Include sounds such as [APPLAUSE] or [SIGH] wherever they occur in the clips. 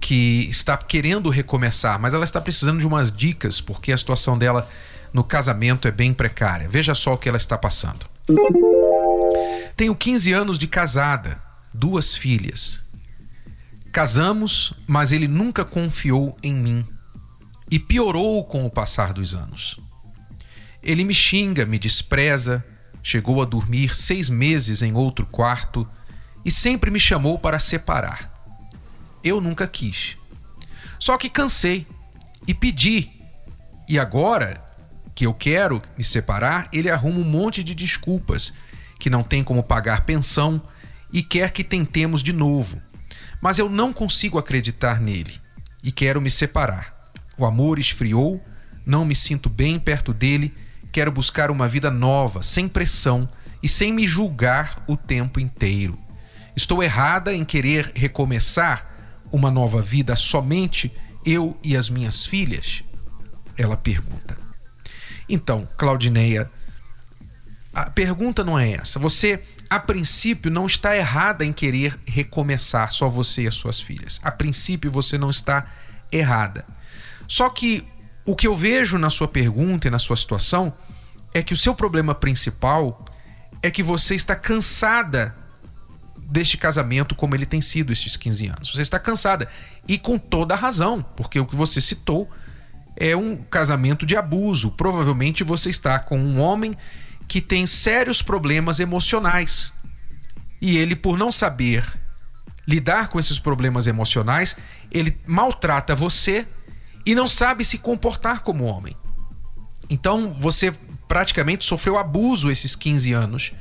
que está querendo recomeçar, mas ela está precisando de umas dicas, porque a situação dela no casamento é bem precária. Veja só o que ela está passando. Tenho 15 anos de casada, duas filhas. Casamos, mas ele nunca confiou em mim e piorou com o passar dos anos. Ele me xinga, me despreza, chegou a dormir seis meses em outro quarto e sempre me chamou para separar. Eu nunca quis. Só que cansei e pedi. E agora que eu quero me separar, ele arruma um monte de desculpas, que não tem como pagar pensão e quer que tentemos de novo. Mas eu não consigo acreditar nele e quero me separar. O amor esfriou, não me sinto bem perto dele, quero buscar uma vida nova, sem pressão e sem me julgar o tempo inteiro. Estou errada em querer recomeçar uma nova vida somente eu e as minhas filhas? Ela pergunta. Então, Claudineia, a pergunta não é essa. Você, a princípio, não está errada em querer recomeçar só você e as suas filhas. A princípio, você não está errada. Só que o que eu vejo na sua pergunta e na sua situação é que o seu problema principal é que você está cansada deste casamento como ele tem sido estes 15 anos. Você está cansada e com toda a razão, porque o que você citou é um casamento de abuso. Provavelmente você está com um homem que tem sérios problemas emocionais. E ele, por não saber lidar com esses problemas emocionais, ele maltrata você e não sabe se comportar como homem. Então você praticamente sofreu abuso esses 15 anos.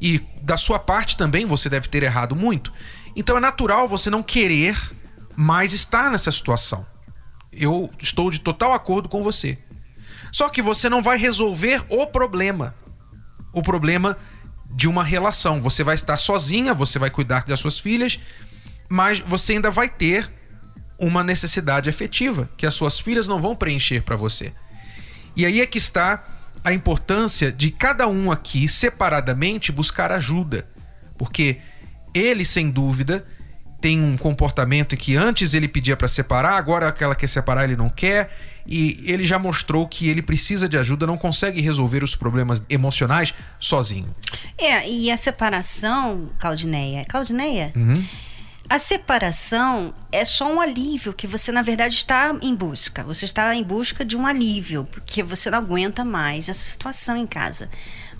E da sua parte também você deve ter errado muito. Então é natural você não querer mais estar nessa situação. Eu estou de total acordo com você. Só que você não vai resolver o problema. O problema de uma relação. Você vai estar sozinha, você vai cuidar das suas filhas, mas você ainda vai ter uma necessidade afetiva que as suas filhas não vão preencher para você. E aí é que está a importância de cada um aqui separadamente buscar ajuda, porque ele sem dúvida tem um comportamento em que antes ele pedia para separar, agora que ela quer separar ele não quer, e ele já mostrou que ele precisa de ajuda, não consegue resolver os problemas emocionais sozinho. É, e a separação, Claudineia, Claudineia? Uhum a separação é só um alívio que você, na verdade, está em busca. Você está em busca de um alívio, porque você não aguenta mais essa situação em casa.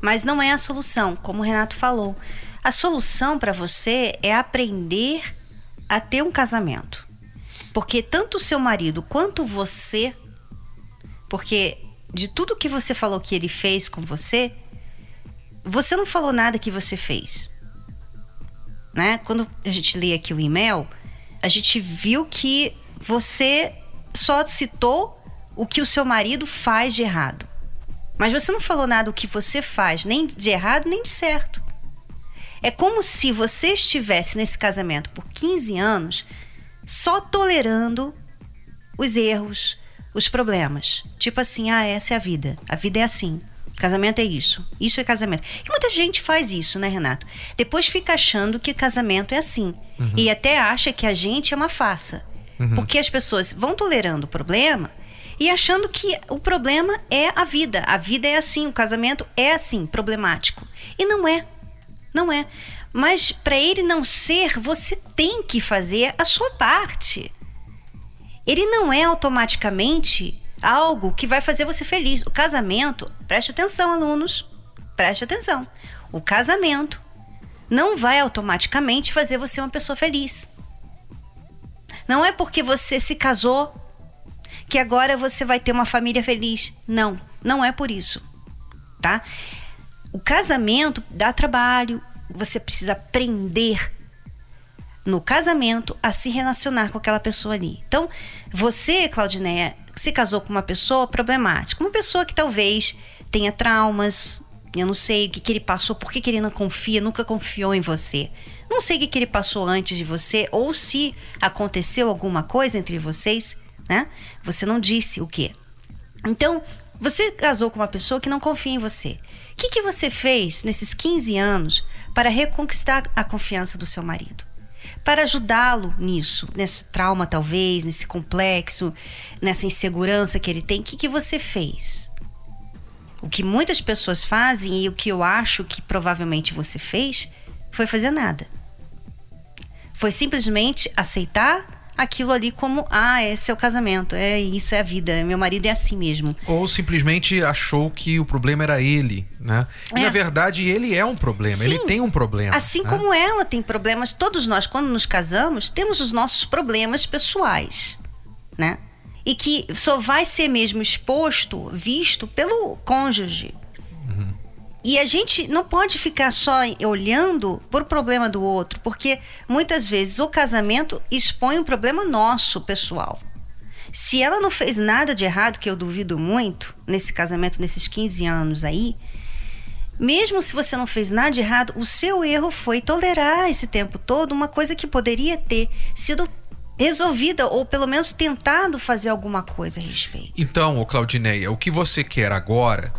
Mas não é a solução, como o Renato falou. A solução para você é aprender a ter um casamento. Porque tanto o seu marido quanto você, porque de tudo que você falou que ele fez com você, você não falou nada que você fez né? Quando a gente lê aqui o e-mail, a gente viu que você só citou o que o seu marido faz de errado. Mas você não falou nada do que você faz, nem de errado, nem de certo. É como se você estivesse nesse casamento por 15 anos só tolerando os erros, os problemas. Tipo assim, ah, essa é a vida. A vida é assim. Casamento é isso. Isso é casamento. E muita gente faz isso, né, Renato? Depois fica achando que casamento é assim. Uhum. E até acha que a gente é uma farsa. Uhum. Porque as pessoas vão tolerando o problema e achando que o problema é a vida. A vida é assim, o casamento é assim, problemático. E não é. Não é. Mas para ele não ser, você tem que fazer a sua parte. Ele não é automaticamente algo que vai fazer você feliz. O casamento, preste atenção, alunos, preste atenção. O casamento não vai automaticamente fazer você uma pessoa feliz. Não é porque você se casou que agora você vai ter uma família feliz. Não, não é por isso, tá? O casamento dá trabalho, você precisa aprender no casamento a se relacionar com aquela pessoa ali. Então, você, Claudineia, se casou com uma pessoa problemática, uma pessoa que talvez tenha traumas, eu não sei o que, que ele passou, por que, que ele não confia, nunca confiou em você. Não sei o que, que ele passou antes de você, ou se aconteceu alguma coisa entre vocês, né? Você não disse o quê. Então, você casou com uma pessoa que não confia em você. O que, que você fez nesses 15 anos para reconquistar a confiança do seu marido? Para ajudá-lo nisso, nesse trauma, talvez, nesse complexo, nessa insegurança que ele tem, o que, que você fez? O que muitas pessoas fazem e o que eu acho que provavelmente você fez foi fazer nada. Foi simplesmente aceitar aquilo ali como ah, esse é o casamento, é isso é a vida, meu marido é assim mesmo. Ou simplesmente achou que o problema era ele, né? E, é. na verdade ele é um problema, Sim. ele tem um problema. Assim né? como ela tem problemas, todos nós quando nos casamos temos os nossos problemas pessoais, né? e que só vai ser mesmo exposto, visto pelo cônjuge. E a gente não pode ficar só olhando por problema do outro, porque muitas vezes o casamento expõe um problema nosso, pessoal. Se ela não fez nada de errado, que eu duvido muito, nesse casamento, nesses 15 anos aí, mesmo se você não fez nada de errado, o seu erro foi tolerar esse tempo todo uma coisa que poderia ter sido resolvida ou pelo menos tentado fazer alguma coisa a respeito. Então, Claudineia, o que você quer agora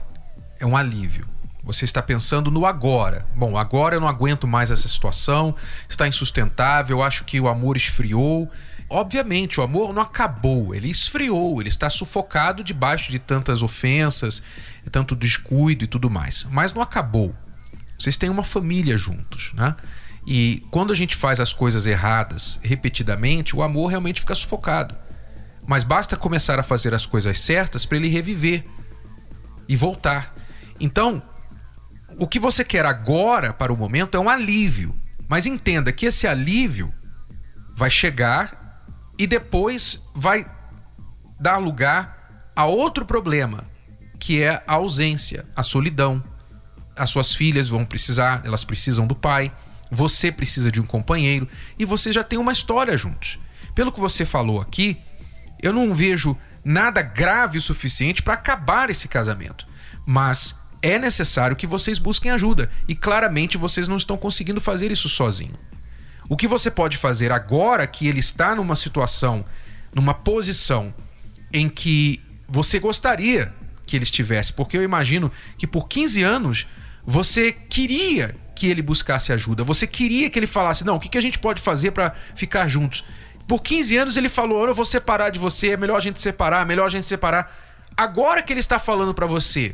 é um alívio. Você está pensando no agora. Bom, agora eu não aguento mais essa situação, está insustentável, acho que o amor esfriou. Obviamente, o amor não acabou, ele esfriou, ele está sufocado debaixo de tantas ofensas, tanto descuido e tudo mais. Mas não acabou. Vocês têm uma família juntos, né? E quando a gente faz as coisas erradas repetidamente, o amor realmente fica sufocado. Mas basta começar a fazer as coisas certas para ele reviver e voltar. Então, o que você quer agora para o momento é um alívio. Mas entenda que esse alívio vai chegar e depois vai dar lugar a outro problema, que é a ausência, a solidão. As suas filhas vão precisar, elas precisam do pai você precisa de um companheiro e você já tem uma história juntos. Pelo que você falou aqui, eu não vejo nada grave o suficiente para acabar esse casamento. Mas é necessário que vocês busquem ajuda e claramente vocês não estão conseguindo fazer isso sozinho. O que você pode fazer agora que ele está numa situação, numa posição em que você gostaria que ele estivesse, porque eu imagino que por 15 anos você queria que ele buscasse ajuda. Você queria que ele falasse: não, o que, que a gente pode fazer para ficar juntos? Por 15 anos ele falou: eu vou separar de você, é melhor a gente separar, é melhor a gente separar. Agora que ele está falando para você: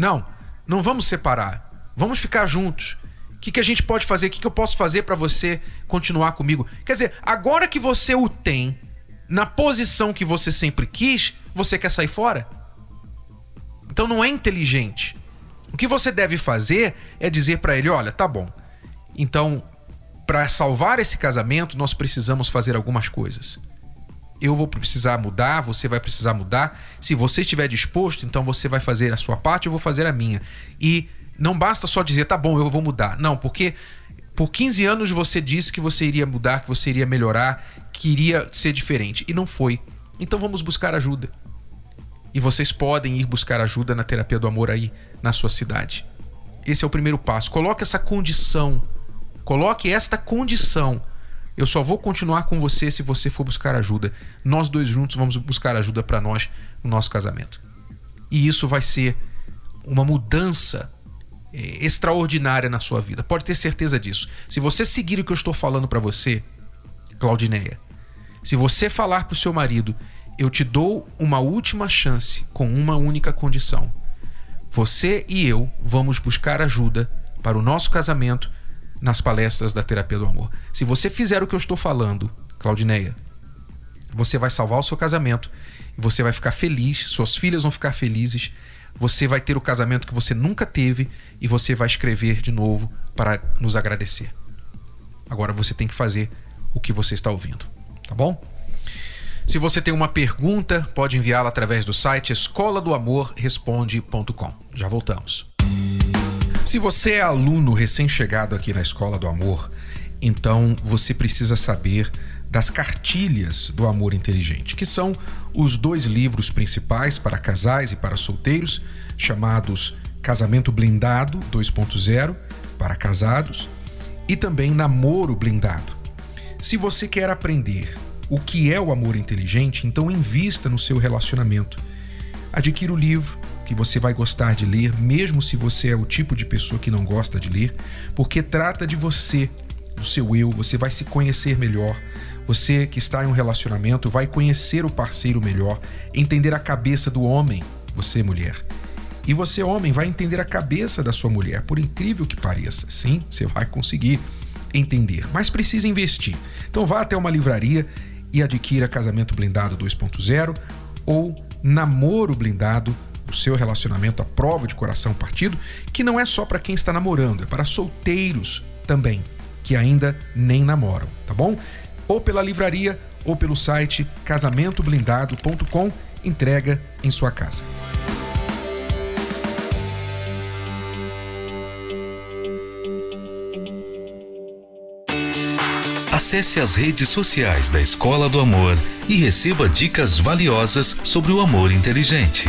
não, não vamos separar, vamos ficar juntos. O que, que a gente pode fazer? O que, que eu posso fazer para você continuar comigo? Quer dizer, agora que você o tem na posição que você sempre quis, você quer sair fora? Então não é inteligente. O que você deve fazer é dizer para ele: olha, tá bom. Então, para salvar esse casamento, nós precisamos fazer algumas coisas. Eu vou precisar mudar, você vai precisar mudar. Se você estiver disposto, então você vai fazer a sua parte, eu vou fazer a minha. E não basta só dizer, tá bom, eu vou mudar. Não, porque por 15 anos você disse que você iria mudar, que você iria melhorar, que iria ser diferente. E não foi. Então vamos buscar ajuda. E vocês podem ir buscar ajuda na terapia do amor aí na sua cidade. Esse é o primeiro passo. Coloque essa condição. Coloque esta condição. Eu só vou continuar com você se você for buscar ajuda. Nós dois juntos vamos buscar ajuda para nós no nosso casamento. E isso vai ser uma mudança é, extraordinária na sua vida. Pode ter certeza disso. Se você seguir o que eu estou falando para você, Claudineia, se você falar para o seu marido eu te dou uma última chance com uma única condição. Você e eu vamos buscar ajuda para o nosso casamento nas palestras da terapia do amor. Se você fizer o que eu estou falando, Claudineia, você vai salvar o seu casamento, você vai ficar feliz, suas filhas vão ficar felizes, você vai ter o casamento que você nunca teve e você vai escrever de novo para nos agradecer. Agora você tem que fazer o que você está ouvindo, tá bom? Se você tem uma pergunta, pode enviá-la através do site escola do amor responde.com. Já voltamos. Se você é aluno recém-chegado aqui na Escola do Amor, Então você precisa saber das cartilhas do amor inteligente, que são os dois livros principais para casais e para solteiros, chamados Casamento Blindado 2.0 para casados e também Namoro Blindado. Se você quer aprender o que é o amor inteligente, então invista no seu relacionamento. Adquira o livro que você vai gostar de ler, mesmo se você é o tipo de pessoa que não gosta de ler, porque trata de você, do seu eu, você vai se conhecer melhor, você que está em um relacionamento vai conhecer o parceiro melhor, entender a cabeça do homem, você mulher. E você, homem, vai entender a cabeça da sua mulher, por incrível que pareça. Sim, você vai conseguir entender, mas precisa investir. Então vá até uma livraria e adquira Casamento Blindado 2.0 ou Namoro Blindado, o seu relacionamento à prova de coração partido, que não é só para quem está namorando, é para solteiros também, que ainda nem namoram, tá bom? ou pela livraria ou pelo site casamentoblindado.com, entrega em sua casa. Acesse as redes sociais da Escola do Amor e receba dicas valiosas sobre o amor inteligente.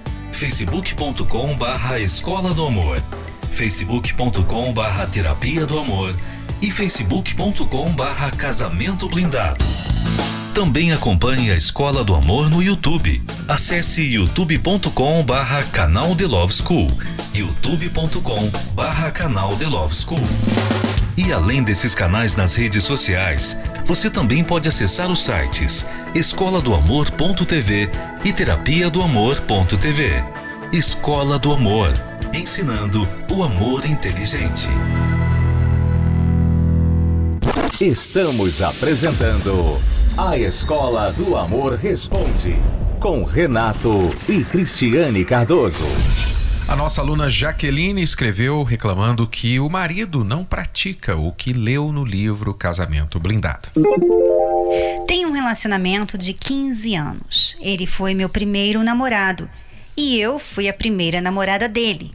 facebook.com barra Escola do Amor, facebook.com barra Terapia do Amor e facebook.com barra casamento blindado. Também acompanhe a Escola do Amor no YouTube. Acesse youtube.com barra canal The Love School, youtube.com barra canal The Love School. E além desses canais nas redes sociais, você também pode acessar os sites escola do amor.tv e terapia do amor.tv. Escola do Amor, ensinando o amor inteligente. Estamos apresentando A Escola do Amor Responde, com Renato e Cristiane Cardoso. A nossa aluna Jaqueline escreveu reclamando que o marido não pratica o que leu no livro Casamento Blindado. Tem um relacionamento de 15 anos. Ele foi meu primeiro namorado e eu fui a primeira namorada dele.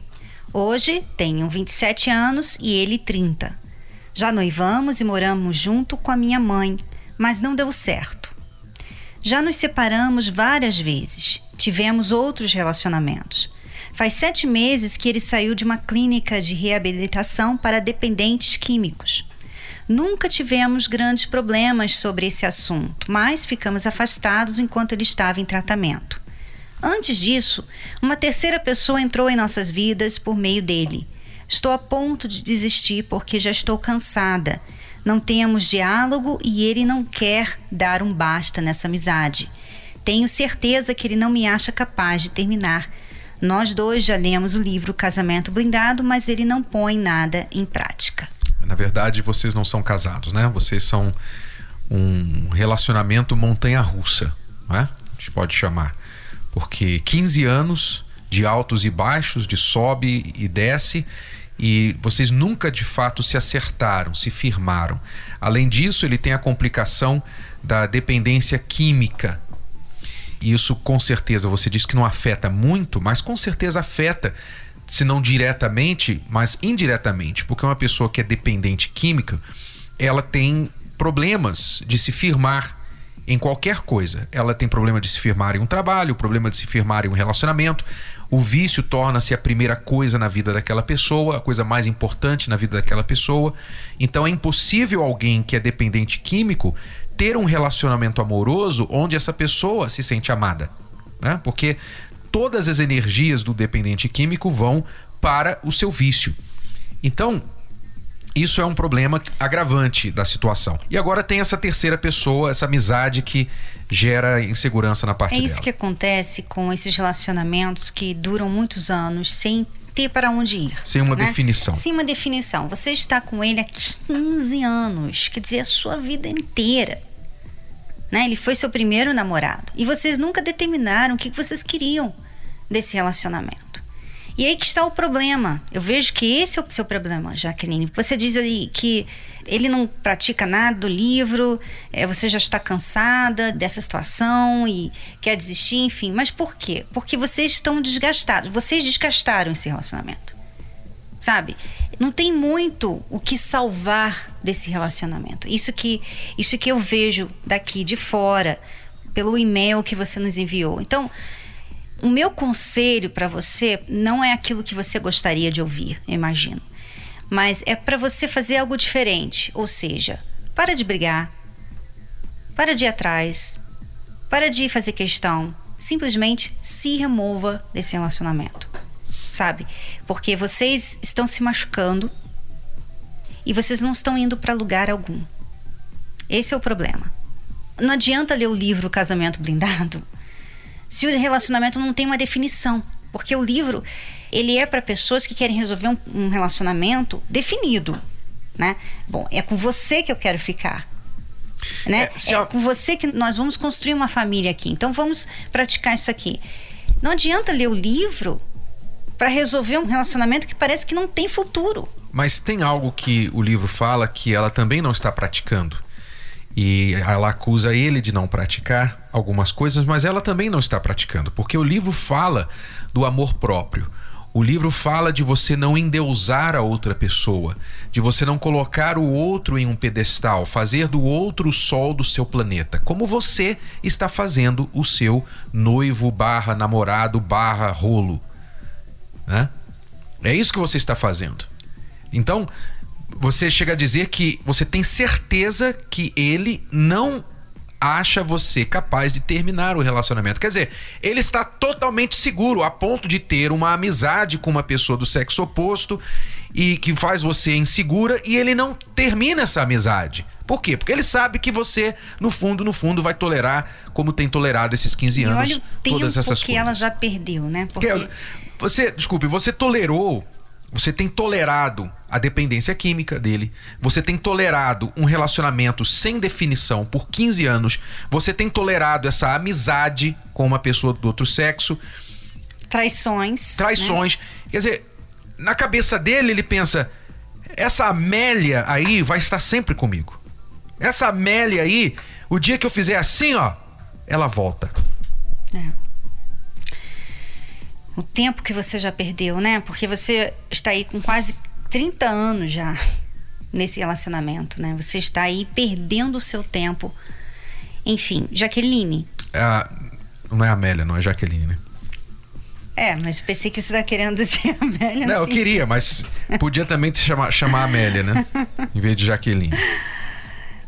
Hoje tenho 27 anos e ele 30. Já noivamos e moramos junto com a minha mãe, mas não deu certo. Já nos separamos várias vezes, tivemos outros relacionamentos. Faz sete meses que ele saiu de uma clínica de reabilitação para dependentes químicos. Nunca tivemos grandes problemas sobre esse assunto, mas ficamos afastados enquanto ele estava em tratamento. Antes disso, uma terceira pessoa entrou em nossas vidas por meio dele Estou a ponto de desistir porque já estou cansada. Não temos diálogo e ele não quer dar um basta nessa amizade. Tenho certeza que ele não me acha capaz de terminar. Nós dois já lemos o livro Casamento Blindado, mas ele não põe nada em prática. Na verdade, vocês não são casados, né? Vocês são um relacionamento montanha-russa, né? A gente pode chamar. Porque 15 anos de altos e baixos, de sobe e desce, e vocês nunca de fato se acertaram, se firmaram. Além disso, ele tem a complicação da dependência química. Isso com certeza, você disse que não afeta muito, mas com certeza afeta, se não diretamente, mas indiretamente, porque uma pessoa que é dependente química, ela tem problemas de se firmar em qualquer coisa. Ela tem problema de se firmar em um trabalho, problema de se firmar em um relacionamento, o vício torna-se a primeira coisa na vida daquela pessoa, a coisa mais importante na vida daquela pessoa. Então é impossível alguém que é dependente químico ter um relacionamento amoroso onde essa pessoa se sente amada, né? Porque todas as energias do dependente químico vão para o seu vício. Então, isso é um problema agravante da situação. E agora tem essa terceira pessoa, essa amizade que gera insegurança na parte dela. É isso dela. que acontece com esses relacionamentos que duram muitos anos sem ter para onde ir. Sem uma né? definição. Sem uma definição. Você está com ele há 15 anos, quer dizer, a sua vida inteira. Né? Ele foi seu primeiro namorado. E vocês nunca determinaram o que vocês queriam desse relacionamento. E aí que está o problema. Eu vejo que esse é o seu problema, Jaqueline. Você diz aí que ele não pratica nada do livro, é, você já está cansada dessa situação e quer desistir, enfim. Mas por quê? Porque vocês estão desgastados. Vocês desgastaram esse relacionamento. Sabe? Não tem muito o que salvar desse relacionamento. Isso que, isso que eu vejo daqui de fora, pelo e-mail que você nos enviou. Então, o meu conselho para você não é aquilo que você gostaria de ouvir, imagino. Mas é para você fazer algo diferente. Ou seja, para de brigar, para de ir atrás, para de fazer questão. Simplesmente se remova desse relacionamento. Sabe? Porque vocês estão se machucando e vocês não estão indo para lugar algum. Esse é o problema. Não adianta ler o livro Casamento Blindado se o relacionamento não tem uma definição. Porque o livro, ele é para pessoas que querem resolver um, um, relacionamento definido, né? Bom, é com você que eu quero ficar. Né? É, é com você que nós vamos construir uma família aqui. Então vamos praticar isso aqui. Não adianta ler o livro para resolver um relacionamento que parece que não tem futuro. Mas tem algo que o livro fala que ela também não está praticando. E ela acusa ele de não praticar algumas coisas, mas ela também não está praticando, porque o livro fala do amor próprio. O livro fala de você não endeusar a outra pessoa, de você não colocar o outro em um pedestal, fazer do outro o sol do seu planeta, como você está fazendo o seu noivo barra namorado barra rolo. Né? É isso que você está fazendo. Então, você chega a dizer que você tem certeza que ele não acha você capaz de terminar o relacionamento. Quer dizer, ele está totalmente seguro a ponto de ter uma amizade com uma pessoa do sexo oposto e que faz você insegura e ele não termina essa amizade. Por quê? Porque ele sabe que você, no fundo, no fundo, vai tolerar como tem tolerado esses 15 anos. E olha o todas essas que coisas. ela já perdeu, né? Porque... Porque você, desculpe, você tolerou você tem tolerado a dependência química dele. Você tem tolerado um relacionamento sem definição por 15 anos. Você tem tolerado essa amizade com uma pessoa do outro sexo. Traições. Traições. Né? Quer dizer, na cabeça dele, ele pensa: essa Amélia aí vai estar sempre comigo. Essa Amélia aí, o dia que eu fizer assim, ó, ela volta. É o tempo que você já perdeu, né? Porque você está aí com quase 30 anos já nesse relacionamento, né? Você está aí perdendo o seu tempo. Enfim, Jaqueline. É não é Amélia, não é Jaqueline, né? É, mas pensei que você está querendo [LAUGHS] dizer Amélia. Não, eu queria, mas podia também te chamar, chamar Amélia, né? em vez de Jaqueline.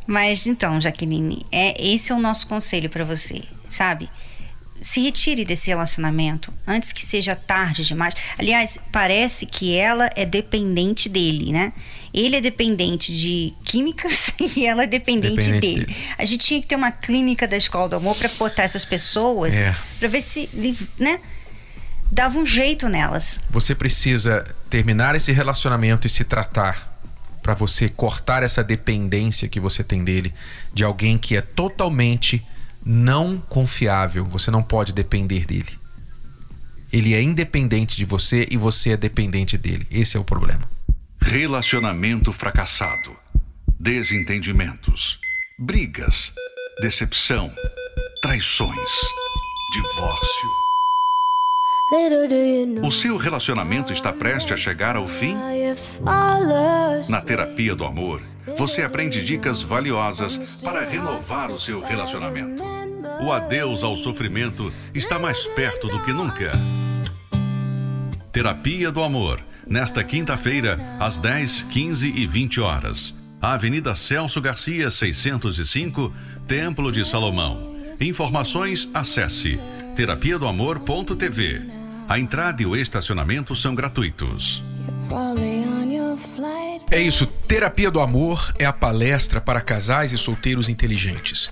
Mas então, Jaqueline, é, esse é o nosso conselho para você, sabe? Se retire desse relacionamento antes que seja tarde demais. Aliás, parece que ela é dependente dele, né? Ele é dependente de químicas [LAUGHS] e ela é dependente, dependente dele. dele. A gente tinha que ter uma clínica da escola do amor para botar essas pessoas, é. para ver se, né? Dava um jeito nelas. Você precisa terminar esse relacionamento e se tratar para você cortar essa dependência que você tem dele de alguém que é totalmente não confiável, você não pode depender dele. Ele é independente de você e você é dependente dele. Esse é o problema. Relacionamento fracassado, desentendimentos, brigas, decepção, traições, divórcio. O seu relacionamento está prestes a chegar ao fim? Na terapia do amor, você aprende dicas valiosas para renovar o seu relacionamento. O adeus ao sofrimento está mais perto do que nunca. Terapia do Amor, nesta quinta-feira, às 10, 15 e 20 horas. Avenida Celso Garcia, 605, Templo de Salomão. Informações, acesse terapia do amor.tv. A entrada e o estacionamento são gratuitos. É isso, Terapia do Amor é a palestra para casais e solteiros inteligentes.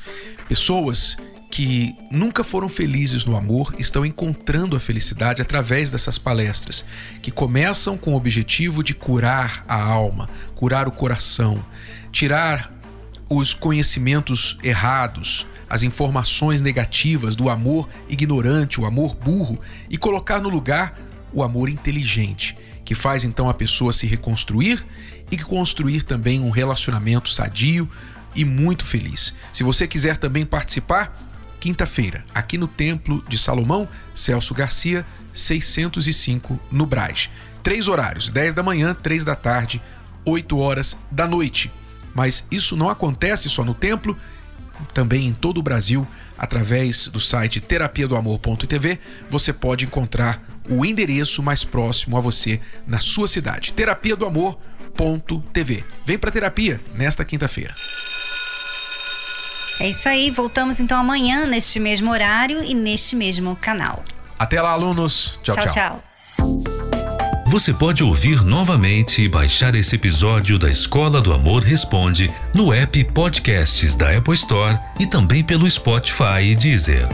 Pessoas que nunca foram felizes no amor estão encontrando a felicidade através dessas palestras, que começam com o objetivo de curar a alma, curar o coração, tirar os conhecimentos errados, as informações negativas do amor ignorante, o amor burro, e colocar no lugar o amor inteligente, que faz então a pessoa se reconstruir e construir também um relacionamento sadio e muito feliz. Se você quiser também participar, quinta-feira, aqui no Templo de Salomão, Celso Garcia, 605, no Braz. Três horários: 10 da manhã, 3 da tarde, 8 horas da noite. Mas isso não acontece só no templo, também em todo o Brasil, através do site terapia do amor.tv, você pode encontrar o endereço mais próximo a você na sua cidade. Terapia do amor.tv. Vem para terapia nesta quinta-feira. É isso aí, voltamos então amanhã neste mesmo horário e neste mesmo canal. Até lá, alunos. Tchau, tchau. tchau. tchau. Você pode ouvir novamente e baixar esse episódio da Escola do Amor Responde no app Podcasts da Apple Store e também pelo Spotify e Deezer.